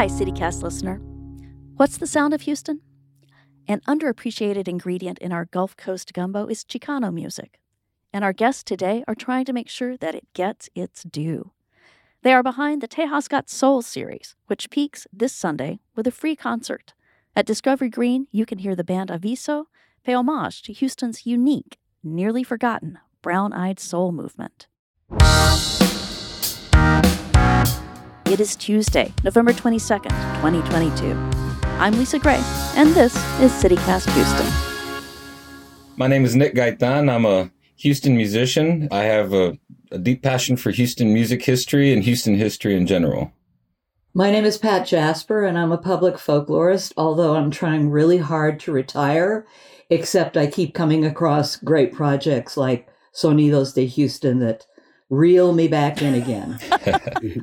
Hi, CityCast listener. What's the sound of Houston? An underappreciated ingredient in our Gulf Coast gumbo is Chicano music. And our guests today are trying to make sure that it gets its due. They are behind the Tejas Got Soul series, which peaks this Sunday with a free concert. At Discovery Green, you can hear the band Aviso pay homage to Houston's unique, nearly forgotten brown eyed soul movement. It is Tuesday, November 22nd, 2022. I'm Lisa Gray, and this is CityCast Houston. My name is Nick Gaitan. I'm a Houston musician. I have a, a deep passion for Houston music history and Houston history in general. My name is Pat Jasper, and I'm a public folklorist, although I'm trying really hard to retire, except I keep coming across great projects like Sonidos de Houston that reel me back in again.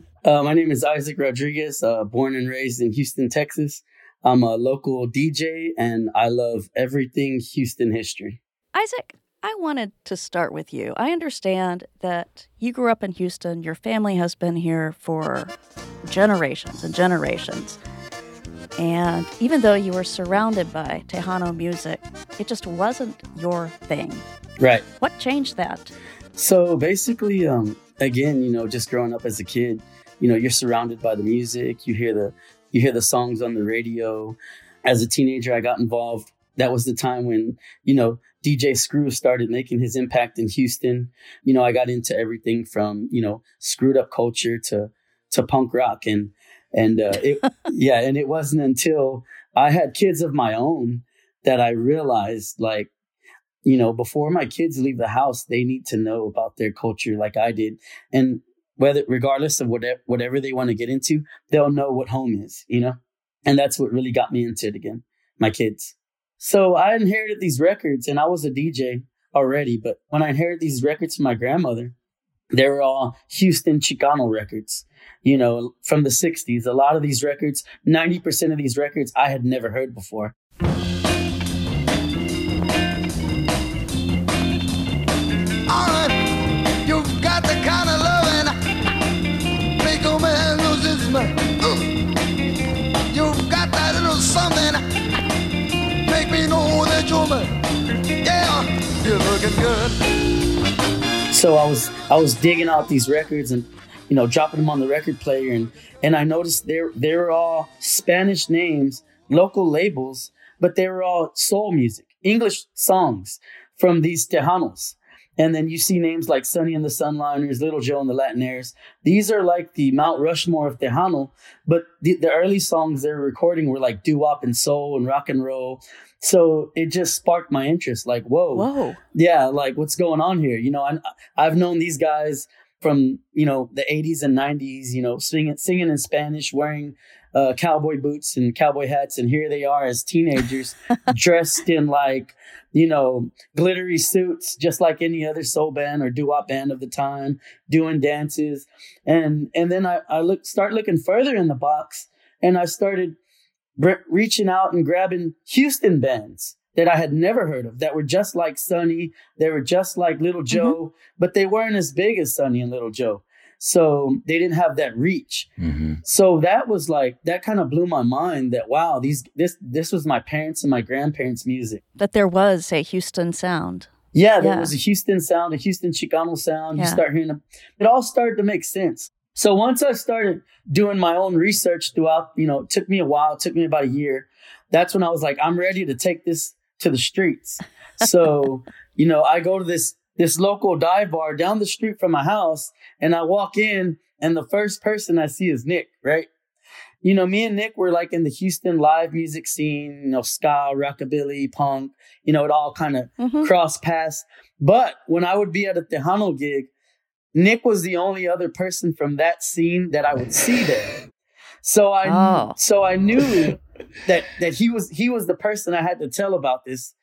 uh, my name is Isaac Rodriguez, uh, born and raised in Houston, Texas. I'm a local DJ and I love everything Houston history. Isaac, I wanted to start with you. I understand that you grew up in Houston, your family has been here for generations and generations. And even though you were surrounded by Tejano music, it just wasn't your thing. Right. What changed that? So basically, um, again, you know, just growing up as a kid, you know, you're surrounded by the music. You hear the you hear the songs on the radio. As a teenager, I got involved. That was the time when you know DJ Screw started making his impact in Houston. You know, I got into everything from you know screwed up culture to to punk rock and and uh, it yeah, and it wasn't until I had kids of my own that I realized like you know, before my kids leave the house, they need to know about their culture like I did. And whether, regardless of whatever, whatever they want to get into, they'll know what home is, you know? And that's what really got me into it again, my kids. So I inherited these records and I was a DJ already, but when I inherited these records from my grandmother, they were all Houston Chicano records, you know, from the 60s. A lot of these records, 90% of these records I had never heard before. You're looking good. So I was I was digging out these records and you know dropping them on the record player and and I noticed they're they were all Spanish names, local labels, but they were all soul music, English songs from these Tejanos. And then you see names like Sonny and the Sunliners, Little Joe and the Latinaires. These are like the Mount Rushmore of Tejano, but the, the early songs they were recording were like doo-wop and soul and rock and roll. So it just sparked my interest. Like, whoa, whoa, yeah, like what's going on here? You know, I, I've known these guys from you know the 80s and 90s. You know, singing singing in Spanish, wearing uh, cowboy boots and cowboy hats, and here they are as teenagers dressed in like you know glittery suits, just like any other soul band or doo wop band of the time, doing dances, and and then I, I look start looking further in the box, and I started reaching out and grabbing Houston bands that I had never heard of that were just like Sonny. They were just like Little mm-hmm. Joe, mm-hmm. but they weren't as big as Sonny and Little Joe. So they didn't have that reach. Mm-hmm. So that was like that kind of blew my mind that wow, these this this was my parents and my grandparents' music. That there was a Houston sound. Yeah, there yeah. was a Houston sound, a Houston Chicano sound. Yeah. You start hearing them. It all started to make sense. So once I started doing my own research throughout, you know, it took me a while, it took me about a year. That's when I was like, I'm ready to take this to the streets. So, you know, I go to this this local dive bar down the street from my house and I walk in and the first person I see is Nick, right? You know, me and Nick were like in the Houston live music scene, you know, ska, rockabilly, punk, you know, it all kind of mm-hmm. cross paths. But when I would be at a Tejano gig, Nick was the only other person from that scene that I would see there. So I oh. so I knew that that he was he was the person I had to tell about this.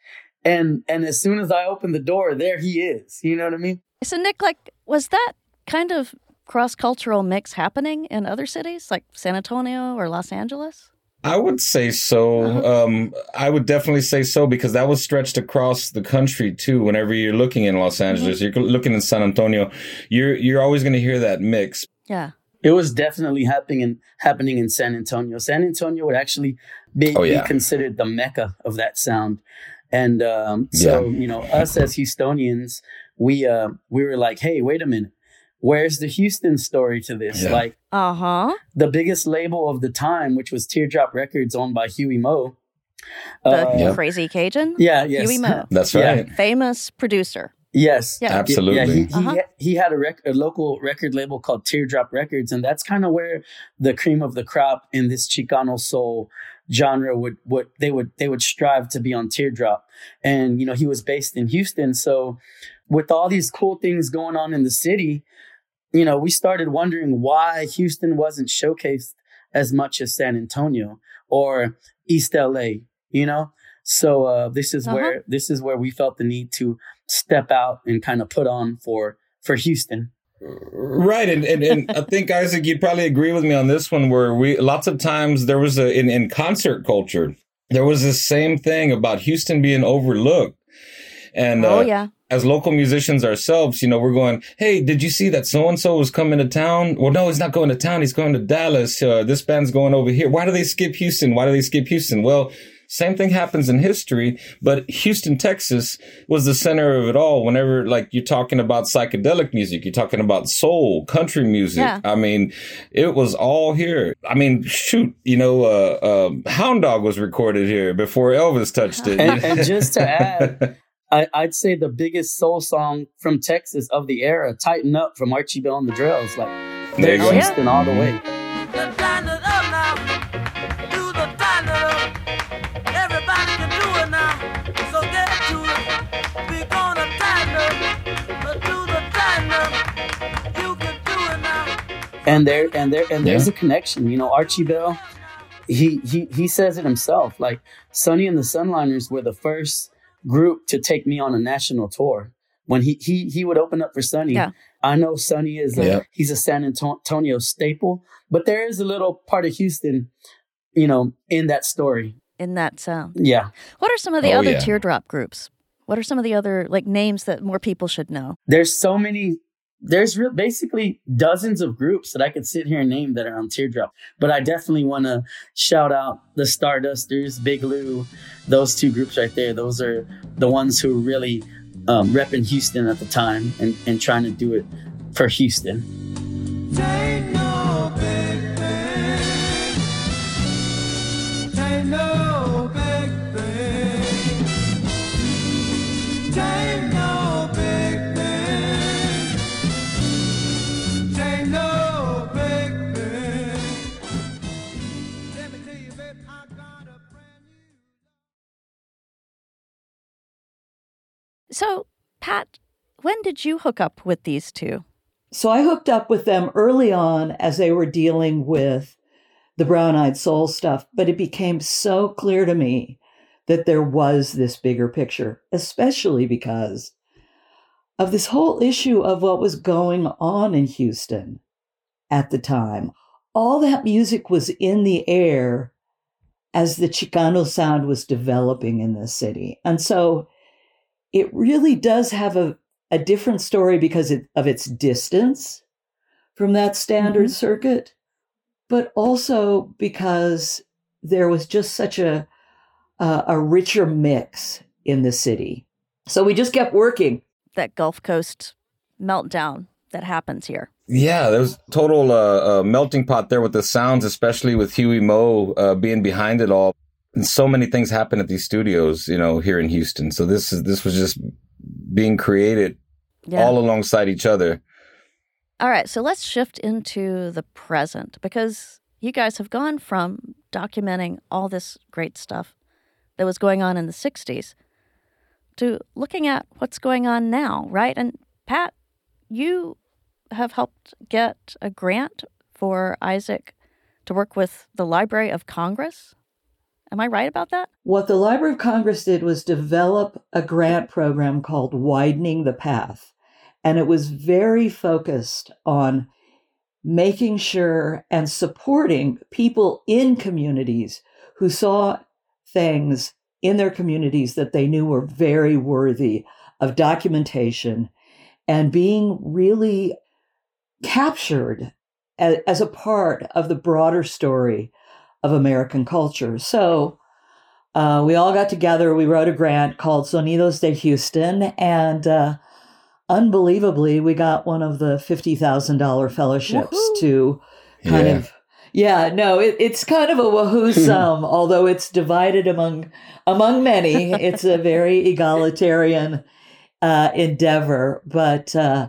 And and as soon as I opened the door, there he is. You know what I mean? So Nick, like, was that kind of cross cultural mix happening in other cities like San Antonio or Los Angeles? I would say so. Uh-huh. Um, I would definitely say so because that was stretched across the country too. Whenever you're looking in Los mm-hmm. Angeles, mm-hmm. you're looking in San Antonio, you're you're always going to hear that mix. Yeah. It was definitely happening in happening in San Antonio. San Antonio would actually be, Oh, yeah. be considered the mecca of that sound. And um, so, you know, us as Houstonians, we uh, we were like, hey, wait a minute, where's the Houston story to this? Yeah. Like Uh huh. the biggest label of the time, which was Teardrop Records, owned by Huey Meaux. The Uh, Yeah. Crazy Cajun. yeah, yes, Huey Meaux. That's Yeah. right. Famous producer. yes, Yeah. Absolutely. Yeah, he, he, Uh-huh. he had a, rec- a local record label called Teardrop Records, and that's kind of where the cream of the crop in this Chicano soul genre would would they would they would strive to be on Teardrop. And you know, he was based in Houston, so with all these cool things going on in the city, you know, we started wondering why Houston wasn't showcased as much as San Antonio or East LA, you know? So uh, this is Uh-huh. where this is where we felt the need to step out and kind of put on for for Houston. Right, and, and and I think Isaac, you'd probably agree with me on this one. Where we lots of times there was a in, in concert culture, there was this same thing about Houston being overlooked, and oh uh, yeah. As local musicians ourselves, you know, we're going, hey, did you see that so and so was coming to town? Well, no, he's not going to town. He's going to Dallas. Uh, this band's going over here. Why do they skip Houston? Why do they skip Houston? Well, same thing happens in history, but Houston, Texas was the center of it all. Whenever, like, you're talking about psychedelic music, you're talking about soul, country music. Yeah. I mean, it was all here. I mean, shoot, you know, uh, um, Hound Dog was recorded here before Elvis touched it. And, and just to add, I, I'd say the biggest soul song from Texas of the era, "Tighten Up" from Archie Bell and the Drells, like they're there's go. All the way. Then tighten it up now. Do the tighten it up. Everybody can do it now. So get to it. We gonna tighten up. But do the tighten up. You can do it now. and there and there and there's Yeah. a connection you know archie bell he he he says it himself like sonny and the sunliners were the first group to take me on a national tour when he he he would open up for sonny Yeah. i know sonny is a Yeah. he's a san antonio staple but there is a little part of houston you know in that story In that sound. yeah What are some of the Oh, other yeah. teardrop groups? What are some of the other like names that more people should know? there's so many there's re- basically dozens of groups that I could sit here and name that are on Teardrop. But I definitely want to shout out the Stardusters, Big Lou, those two groups right there. Those are the ones who really um, repping Houston at the time and, and trying to do it for Houston. No no when did you hook up with these two? So I hooked up with them early on as they were dealing with the brown eyed soul stuff, but it became so clear to me that there was this bigger picture, especially because of this whole issue of what was going on in Houston at the time. All that music was in the air as the Chicano sound was developing in the city. And so it really does have a, a different story because of its distance from that standard Mhm. circuit, but also because there was just such a, a a richer mix in the city. So we just kept working. That Gulf Coast meltdown that happens here. Yeah, there was total uh, uh, melting pot there with the sounds, especially with Huey Meaux uh, being behind it all. And so many things happen at these studios, you know, here in Houston. So this is this was just being created Yeah. all alongside each other. All right, so let's shift into the present because you guys have gone from documenting all this great stuff that was going on in the 60s to looking at what's going on now, right? And Pat, you have helped get a grant for Isaac to work with the Library of Congress. Am I right about that? What the Library of Congress did was develop a grant program called Widening the Path. And it was very focused on making sure and supporting people in communities who saw things in their communities that they knew were very worthy of documentation and being really captured as, a part of the broader story of American culture. So uh, we all got together. We wrote a grant called Sonidos de Houston, and uh, unbelievably, we got one of the fifty thousand dollar fellowships Woohoo. to kind Yeah. of. Yeah, no, it, it's kind of a wahoo sum, although it's divided among among many. It's a very egalitarian uh, endeavor, but uh,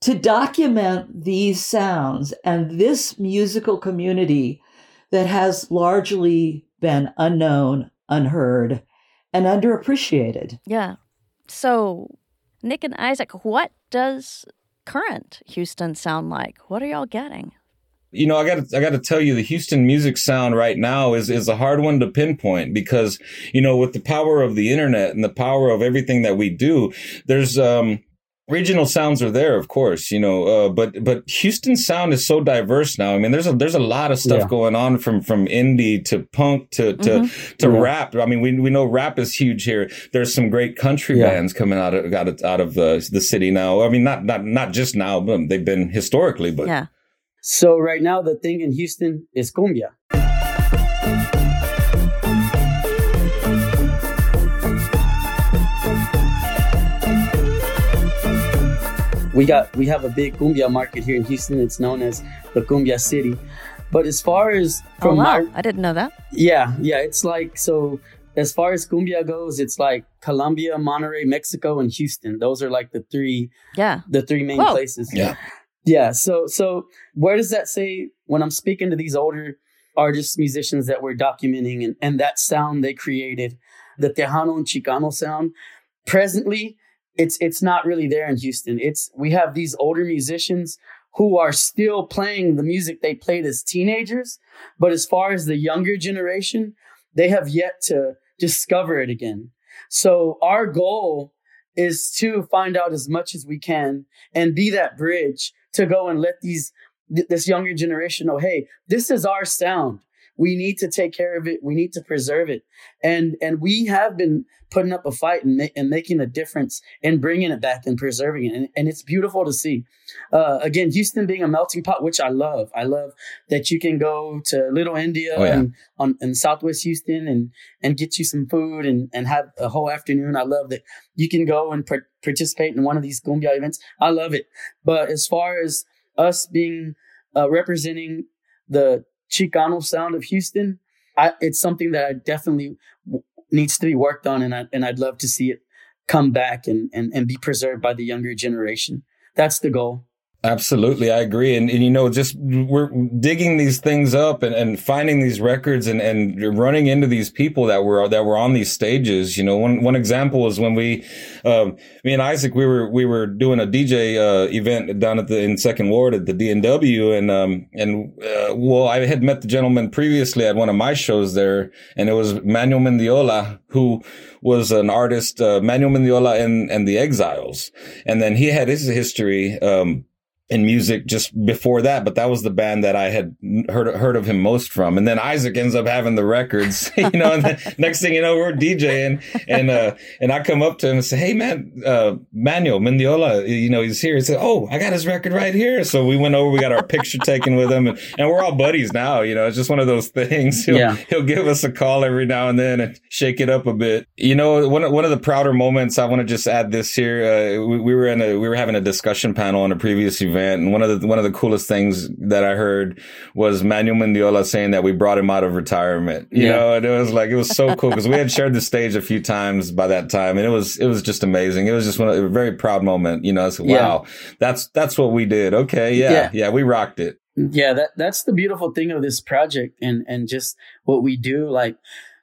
to document these sounds and this musical community that has largely been unknown, unheard, and underappreciated. Yeah. So, Nick and Isaac, what does current Houston sound like? What are y'all getting? you know, I got I got to tell you, the Houston music sound right now is is a hard one to pinpoint because you know, with the power of the internet and the power of everything that we do, there's um regional sounds are there, of course, you know, uh, but but Houston sound is so diverse now. I mean, there's a there's a lot of stuff Yeah. going on from from indie to punk to to to Yeah. rap. I mean, we we know rap is huge here. There's some great country Yeah. bands coming out of out of, out of the the city now. I mean, not not not just now, but they've been historically, but Yeah. So right now the thing in Houston is cumbia. We got we have a big cumbia market here in Houston. It's known as the Cumbia City. But as far as Oh, from wow. my I didn't know that. yeah, yeah, it's like so. As far as cumbia goes, it's like Colombia, Monterrey, Mexico, and Houston. Those are like the three Yeah. the three main Whoa. places. Yeah. Yeah. So so where does that say when I'm speaking to these older artists, musicians that we're documenting and, and that sound they created, the Tejano and Chicano sound, presently it's it's not really there in Houston. It's we have these older musicians who are still playing the music they played as teenagers, but as far as the younger generation, they have yet to discover it again. So our goal is to find out as much as we can and be that bridge to go and let these th- this younger generation know hey this is our sound we need to take care of it. We need to preserve it. And and we have been putting up a fight and, ma- and making a difference and bringing it back and preserving it. And, and it's beautiful to see. Uh, again houston being a melting pot which i love. I love that you can go to little india Oh, yeah. and on in southwest houston and and get you some food and and have a whole afternoon. I love that you can go and par- participate in one of these cumbia events. I love it. But as far as us being uh, representing the Chicano sound of Houston, I, it's something that I definitely needs to be worked on, and I and I'd love to see it come back and and and be preserved by the younger generation. That's the goal. Absolutely, I agree. And, and you know, just we're digging these things up and, and finding these records and, and running into these people that were that were on these stages. You know, one one example is when we, um, me and Isaac, we were we were doing a DJ uh, event down at the in Second Ward at the DNW, and um and uh, well, I had met the gentleman previously at one of my shows there, and it was Manuel Mendiola who was an artist, uh, Manuel Mendiola and and the Exiles, and then he had his history. Um, in music just before that, but that was the band that I had heard heard of him most from. And then Isaac ends up having the records, you know. And then next thing you know, we're DJing, and uh, and I come up to him and say, "Hey, man, uh, Manuel Mendiola, you know, he's here." He said, "Oh, I got his record right here." So we went over, we got our picture taken with him, and, and we're all buddies now. You know, it's just one of those things. He'll, Yeah. he'll give us a call every now and then and shake it up a bit. You know, one of, one of the prouder moments. I want to just add this here. Uh, we, we were in a we were having a discussion panel on a previous event, and one of the one of the coolest things that I heard was Manuel Mendiola saying that we brought him out of retirement. You Yeah. know, and it was like it was so cool because we had shared the stage a few times by that time, and it was it was just amazing. It was just one of, a very proud moment. You know, it's Yeah. wow, that's that's what we did. Okay, yeah, Yeah. yeah, we rocked it. Yeah, that that's the beautiful thing of this project and and just what we do. Like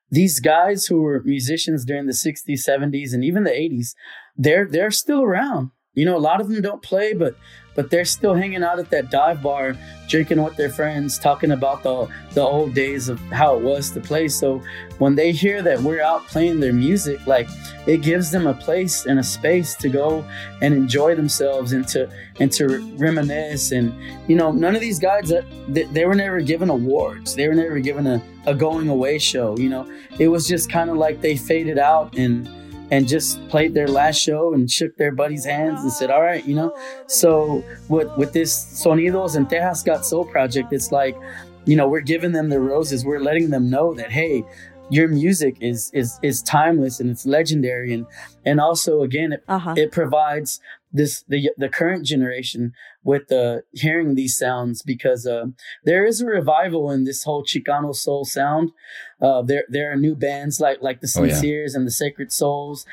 these guys who were musicians during the 60s, 70s, and even the 80s, they're they're still around. You know, a lot of them don't play, but but they're still hanging out at that dive bar, drinking with their friends, talking about the the old days of how it was to play. So when they hear that we're out playing their music, like it gives them a place and a space to go and enjoy themselves and to and to reminisce. And you know none of these guys uh, that they, they were never given awards. They were never given a, a going away show you know? It was just kind of like they faded out and and just played their last show and shook their buddies' hands and said, "All right, you know." So with with this Sonidos and Tejas Got Soul project, it's like, you know, we're giving them the roses. We're letting them know that hey, your music is is is timeless and it's legendary and and also again it, Uh-huh. it provides this the the current generation with the hearing these sounds because uh, there is a revival in this whole Chicano soul sound. Uh, there there are new bands like like the Oh, yeah. Sinseers and the Sacred Souls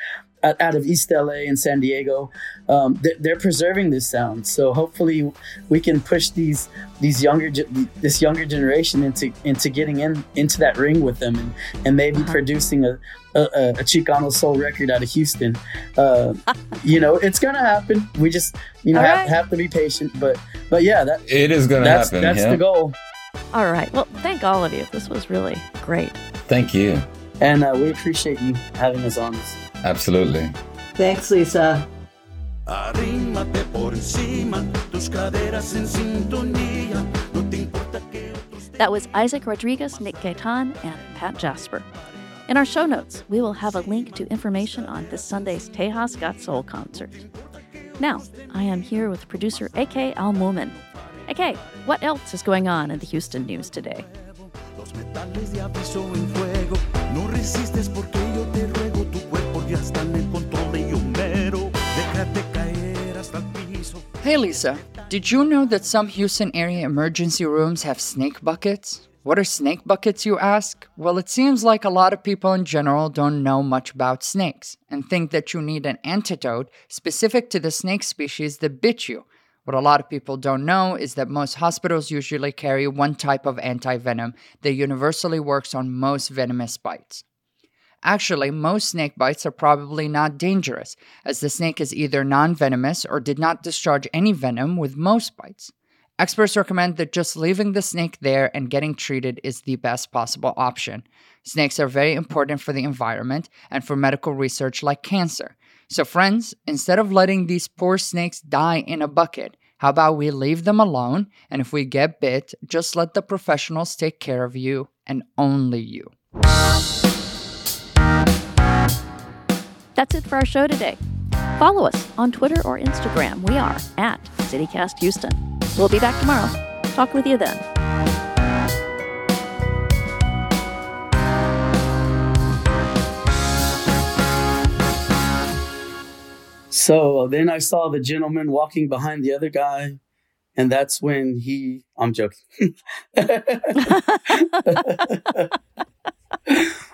out, out of East LA and San Diego. Um, they're, they're preserving this sound, so hopefully we can push these these younger this younger generation into into getting in into that ring with them and and maybe Uh-huh. producing a a, a a Chicano soul record out of Houston. Uh, you know, it's gonna happen. We just you know have, right. have to be patient. But but yeah, that It is going to that's happen. that's yeah. the goal. All right. Well, thank all of you. This was really great. Thank you. And uh, we appreciate you having us on this. Absolutely. Thanks, Lisa. Arrímate por encima, tus caderas en sintonía. No te importa que otros That was Isaac Rodriguez, Nick Gaitan, and Pat Jasper. In our show notes, we will have a link to information on this Sunday's Tejas Got Soul concert. Now, I am here with producer AK Al Mumin. AK, what else is going on in the Houston news today? Hey Lisa, did you know that some Houston area emergency rooms have snake buckets? What are snake buckets, you ask? Well, it seems like a lot of people in general don't know much about snakes and think that you need an antidote specific to the snake species that bit you. What a lot of people don't know is that most hospitals usually carry one type of antivenom that universally works on most venomous bites. Actually, most snake bites are probably not dangerous, as the snake is either non venomous or did not discharge any venom with most bites. Experts recommend that just leaving the snake there and getting treated is the best possible option. Snakes are very important for the environment and for medical research like cancer. So, friends, instead of letting these poor snakes die in a bucket, how about we leave them alone? And if we get bit, just let the professionals take care of you and only you. That's it for our show today. Follow us on Twitter or Instagram. We are at CityCast Houston. We'll be back tomorrow. Talk with you then. So then I saw the gentleman walking behind the other guy, and that's when he. I'm joking.